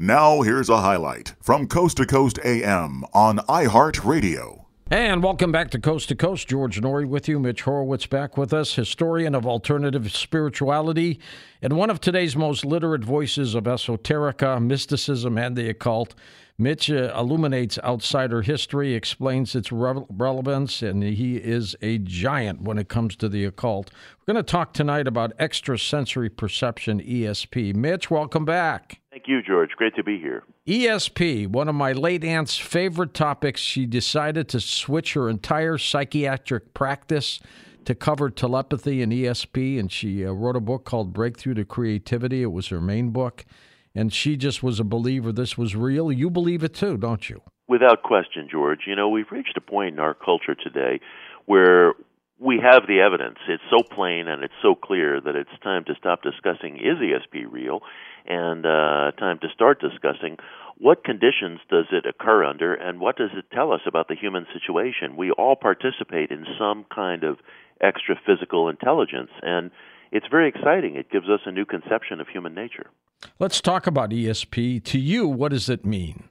Now, here's a highlight from Coast to Coast AM on iHeartRadio. And welcome back to Coast to Coast. George Noory with you. Mitch Horowitz back with us, historian of alternative spirituality and one of today's most literate voices of esoterica, mysticism, and the occult. Mitch uh, illuminates outsider history, explains its re- relevance, and he is a giant when it comes to the occult. We're going to talk tonight about extrasensory perception, ESP. Mitch, welcome back. Thank you, George. Great to be here. ESP, one of my late aunt's favorite topics. She decided to switch her entire psychiatric practice to cover telepathy and ESP, and she uh, wrote a book called Breakthrough to Creativity. It was her main book and she just was a believer this was real. You believe it too, don't you? Without question, George. You know, we've reached a point in our culture today where we have the evidence. It's so plain and it's so clear that it's time to stop discussing is ESP real and uh, time to start discussing what conditions does it occur under and what does it tell us about the human situation. We all participate in some kind of extra physical intelligence and it's very exciting. It gives us a new conception of human nature. Let's talk about ESP. To you, what does it mean?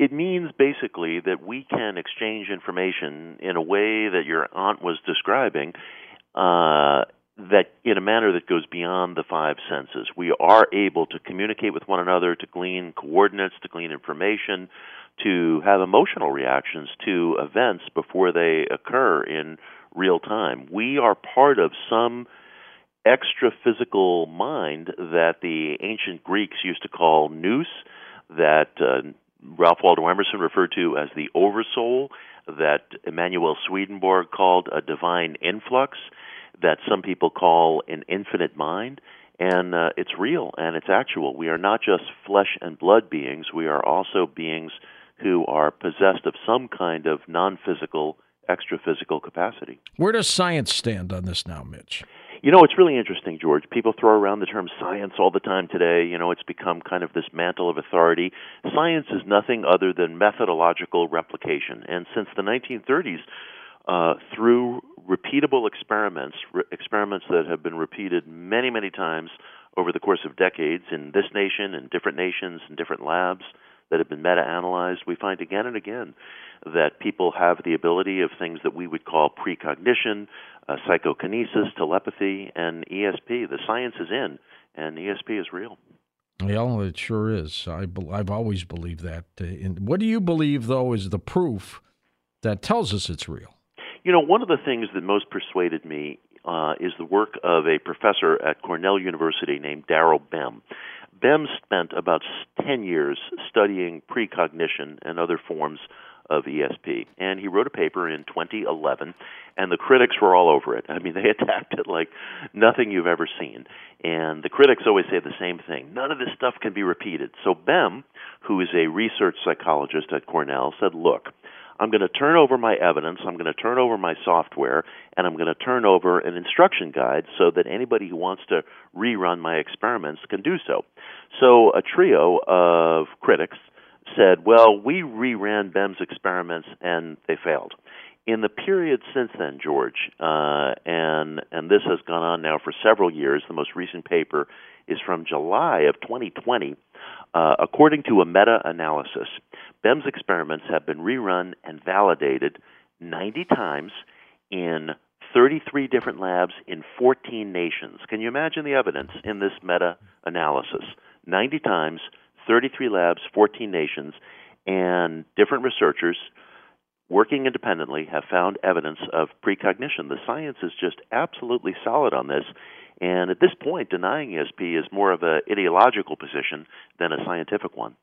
It means basically that we can exchange information in a way that your aunt was describing, uh, that in a manner that goes beyond the five senses. We are able to communicate with one another, to glean coordinates, to glean information, to have emotional reactions to events before they occur in real time. We are part of some extra physical mind that the ancient Greeks used to call nous, that uh, Ralph Waldo Emerson referred to as the oversoul, that Emanuel Swedenborg called a divine influx, that some people call an infinite mind. And uh, it's real and it's actual. We are not just flesh and blood beings, we are also beings who are possessed of some kind of non physical, extra physical capacity. Where does science stand on this now, Mitch? You know, it's really interesting, George. People throw around the term science all the time today. You know, it's become kind of this mantle of authority. Science is nothing other than methodological replication. And since the 1930s, uh, through repeatable experiments, re- experiments that have been repeated many, many times over the course of decades in this nation and different nations and different labs that have been meta analyzed, we find again and again that people have the ability of things that we would call precognition, uh, psychokinesis, telepathy, and ESP. The science is in, and ESP is real. Yeah, it sure is. I have always believed that. Uh, what do you believe, though, is the proof that tells us it's real? You know, one of the things that most persuaded me uh, is the work of a professor at Cornell University named Daryl Bem. Bem spent about 10 years studying precognition and other forms of ESP. And he wrote a paper in 2011, and the critics were all over it. I mean, they attacked it like nothing you've ever seen. And the critics always say the same thing none of this stuff can be repeated. So Bem, who is a research psychologist at Cornell, said, Look, I'm going to turn over my evidence, I'm going to turn over my software, and I'm going to turn over an instruction guide so that anybody who wants to rerun my experiments can do so. So a trio of critics said, well, we reran Bem's experiments and they failed. In the period since then, George, uh, and and this has gone on now for several years. The most recent paper is from July of 2020. Uh, according to a meta-analysis, Bem's experiments have been rerun and validated 90 times in 33 different labs in 14 nations. Can you imagine the evidence in this meta-analysis? 90 times 33 labs, 14 nations, and different researchers working independently have found evidence of precognition. The science is just absolutely solid on this. And at this point, denying ESP is more of an ideological position than a scientific one.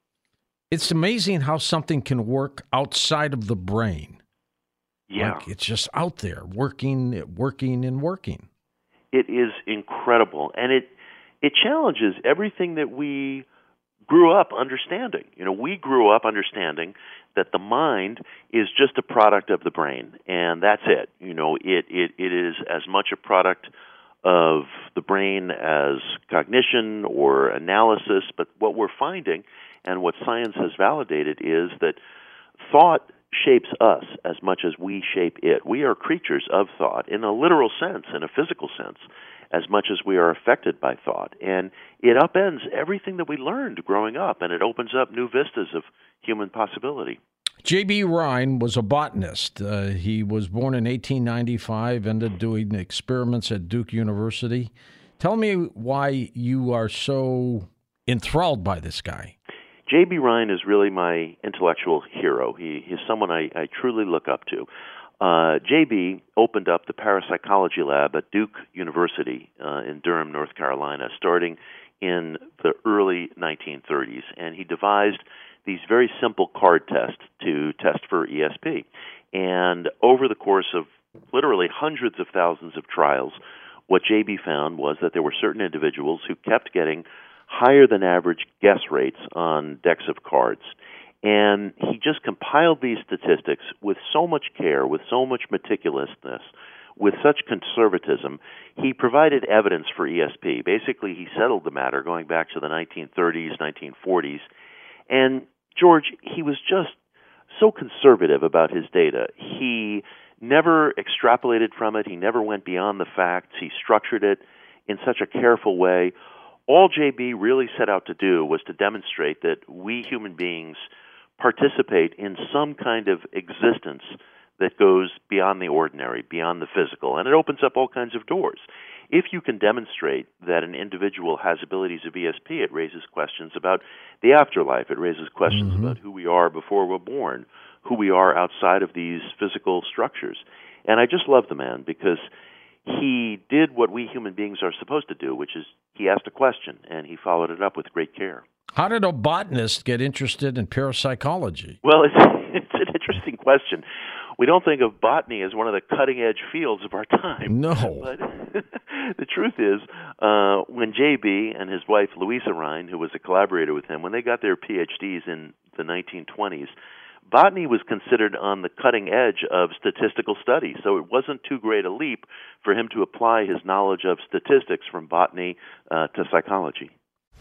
It's amazing how something can work outside of the brain. Yeah. Like it's just out there working, working, and working. It is incredible. And it, it challenges everything that we grew up understanding. You know, we grew up understanding that the mind is just a product of the brain, and that's it. You know, it it, it is as much a product of the brain as cognition or analysis. But what we're finding, and what science has validated, is that thought shapes us as much as we shape it. We are creatures of thought in a literal sense, in a physical sense as much as we are affected by thought. And it upends everything that we learned growing up, and it opens up new vistas of human possibility. J.B. Rhine was a botanist. Uh, he was born in 1895, ended doing experiments at Duke University. Tell me why you are so enthralled by this guy. J.B. Rhine is really my intellectual hero. He, he's someone I, I truly look up to uh, JB opened up the parapsychology lab at Duke University uh, in Durham, North Carolina, starting in the early 1930s, and he devised these very simple card tests to test for ESP. And over the course of literally hundreds of thousands of trials, what JB found was that there were certain individuals who kept getting higher than average guess rates on decks of cards. And he just compiled these statistics with so much care, with so much meticulousness, with such conservatism. He provided evidence for ESP. Basically, he settled the matter going back to the 1930s, 1940s. And George, he was just so conservative about his data. He never extrapolated from it, he never went beyond the facts, he structured it in such a careful way. All JB really set out to do was to demonstrate that we human beings participate in some kind of existence that goes beyond the ordinary, beyond the physical, and it opens up all kinds of doors. If you can demonstrate that an individual has abilities of ESP, it raises questions about the afterlife. It raises questions mm-hmm. about who we are before we're born, who we are outside of these physical structures. And I just love the man because he did what we human beings are supposed to do, which is he asked a question and he followed it up with great care. How did a botanist get interested in parapsychology? Well, it's, it's an interesting question. We don't think of botany as one of the cutting edge fields of our time. No. But the truth is, uh, when J.B. and his wife Louisa Rhine, who was a collaborator with him, when they got their PhDs in the 1920s, botany was considered on the cutting edge of statistical study. So it wasn't too great a leap for him to apply his knowledge of statistics from botany uh, to psychology.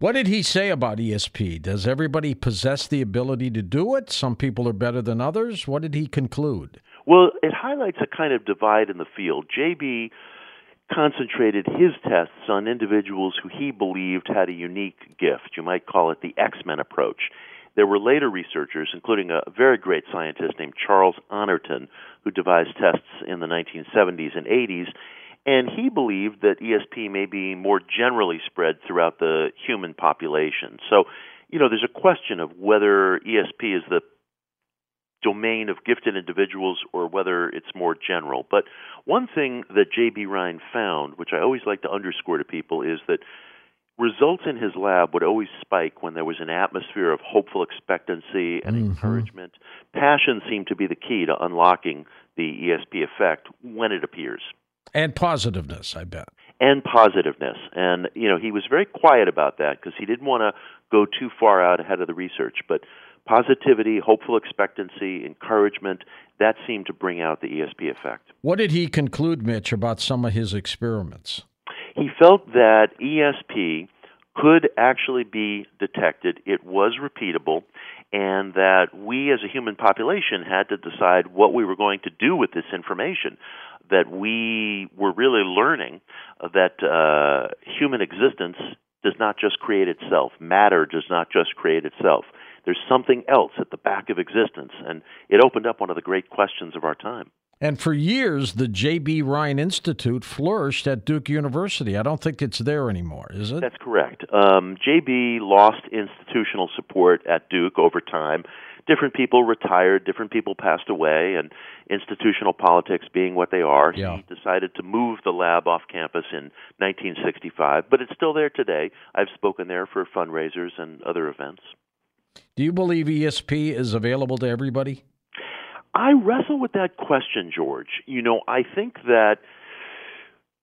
What did he say about ESP? Does everybody possess the ability to do it? Some people are better than others. What did he conclude? Well, it highlights a kind of divide in the field. JB concentrated his tests on individuals who he believed had a unique gift. You might call it the X Men approach. There were later researchers, including a very great scientist named Charles Honorton, who devised tests in the 1970s and 80s and he believed that ESP may be more generally spread throughout the human population. So, you know, there's a question of whether ESP is the domain of gifted individuals or whether it's more general. But one thing that J.B. Rhine found, which I always like to underscore to people, is that results in his lab would always spike when there was an atmosphere of hopeful expectancy and mm-hmm. encouragement. Passion seemed to be the key to unlocking the ESP effect when it appears. And positiveness, I bet. And positiveness. And, you know, he was very quiet about that because he didn't want to go too far out ahead of the research. But positivity, hopeful expectancy, encouragement, that seemed to bring out the ESP effect. What did he conclude, Mitch, about some of his experiments? He felt that ESP could actually be detected, it was repeatable, and that we as a human population had to decide what we were going to do with this information that we were really learning that uh, human existence does not just create itself. Matter does not just create itself. There's something else at the back of existence, and it opened up one of the great questions of our time. And for years, the J.B. Rhine Institute flourished at Duke University. I don't think it's there anymore, is it? That's correct. Um, J.B. lost institutional support at Duke over time different people retired, different people passed away, and institutional politics being what they are, yeah. he decided to move the lab off campus in 1965. But it's still there today. I've spoken there for fundraisers and other events. Do you believe ESP is available to everybody? I wrestle with that question, George. You know, I think that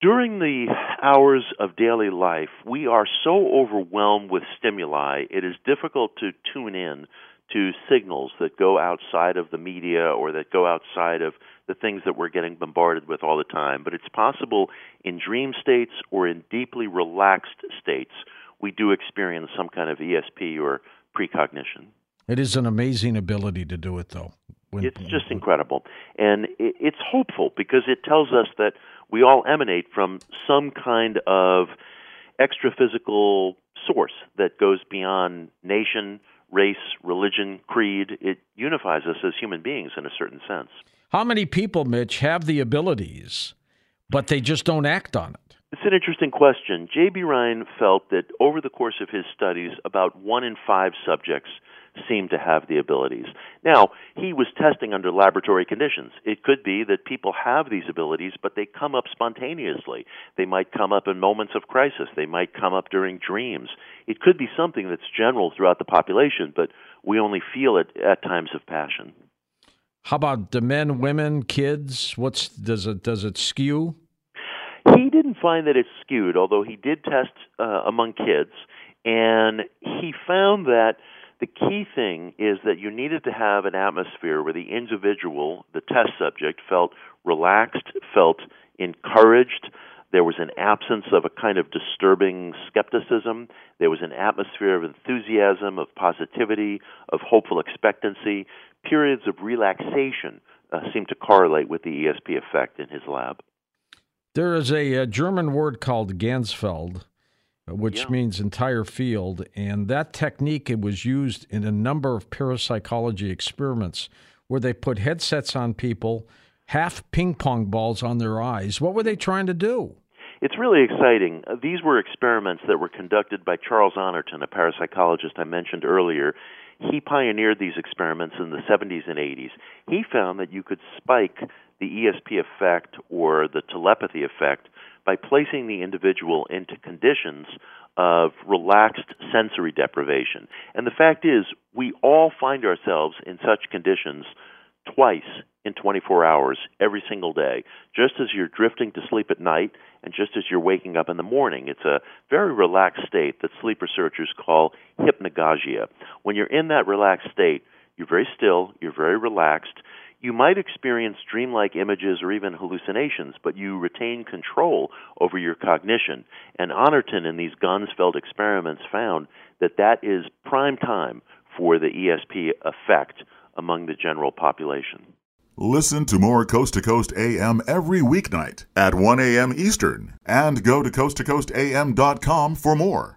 during the hours of daily life, we are so overwhelmed with stimuli, it is difficult to tune in to signals that go outside of the media or that go outside of the things that we're getting bombarded with all the time. But it's possible in dream states or in deeply relaxed states, we do experience some kind of ESP or precognition. It is an amazing ability to do it, though. When, it's just incredible. And it's hopeful because it tells us that we all emanate from some kind of extra physical source that goes beyond nation, race, religion, creed. It unifies us as human beings in a certain sense. How many people, Mitch, have the abilities, but they just don't act on it? It's an interesting question. J.B. Rhine felt that over the course of his studies, about one in five subjects seem to have the abilities. Now, he was testing under laboratory conditions. It could be that people have these abilities, but they come up spontaneously. They might come up in moments of crisis. They might come up during dreams. It could be something that's general throughout the population, but we only feel it at times of passion. How about the men, women, kids? What's does it does it skew? He didn't find that it's skewed, although he did test uh, among kids, and he found that The key thing is that you needed to have an atmosphere where the individual, the test subject, felt relaxed, felt encouraged. There was an absence of a kind of disturbing skepticism. There was an atmosphere of enthusiasm, of positivity, of hopeful expectancy. Periods of relaxation uh, to correlate with the ESP effect in his lab. There is a, a German word called Ganzfeld, uh, which yeah. means entire field, and that technique it was used in a number of parapsychology experiments where they put headsets on people, half ping pong balls on their eyes. What were they trying to do? It's really exciting. Uh, these were experiments that were conducted by Charles Honorton, a parapsychologist I mentioned earlier. He pioneered these experiments in the 70s and 80s. He found that you could spike the ESP effect or the telepathy effect by placing the individual into conditions of relaxed sensory deprivation. And the fact is, we all find ourselves in such conditions twice in 24 hours every single day, just as you're drifting to sleep at night and just as you're waking up in the morning. It's a very relaxed state that sleep researchers call hypnagogia. When you're in that relaxed state, you're very still, you're very relaxed. You might experience dreamlike images or even hallucinations, but you retain control over your cognition. And Honorton in these Ganzfeld experiments found that that is prime time for the ESP effect among the general population. Listen to more Coast to Coast AM every weeknight at 1 a.m. Eastern and go to coasttocoastam.com for more.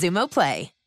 Xumo Play.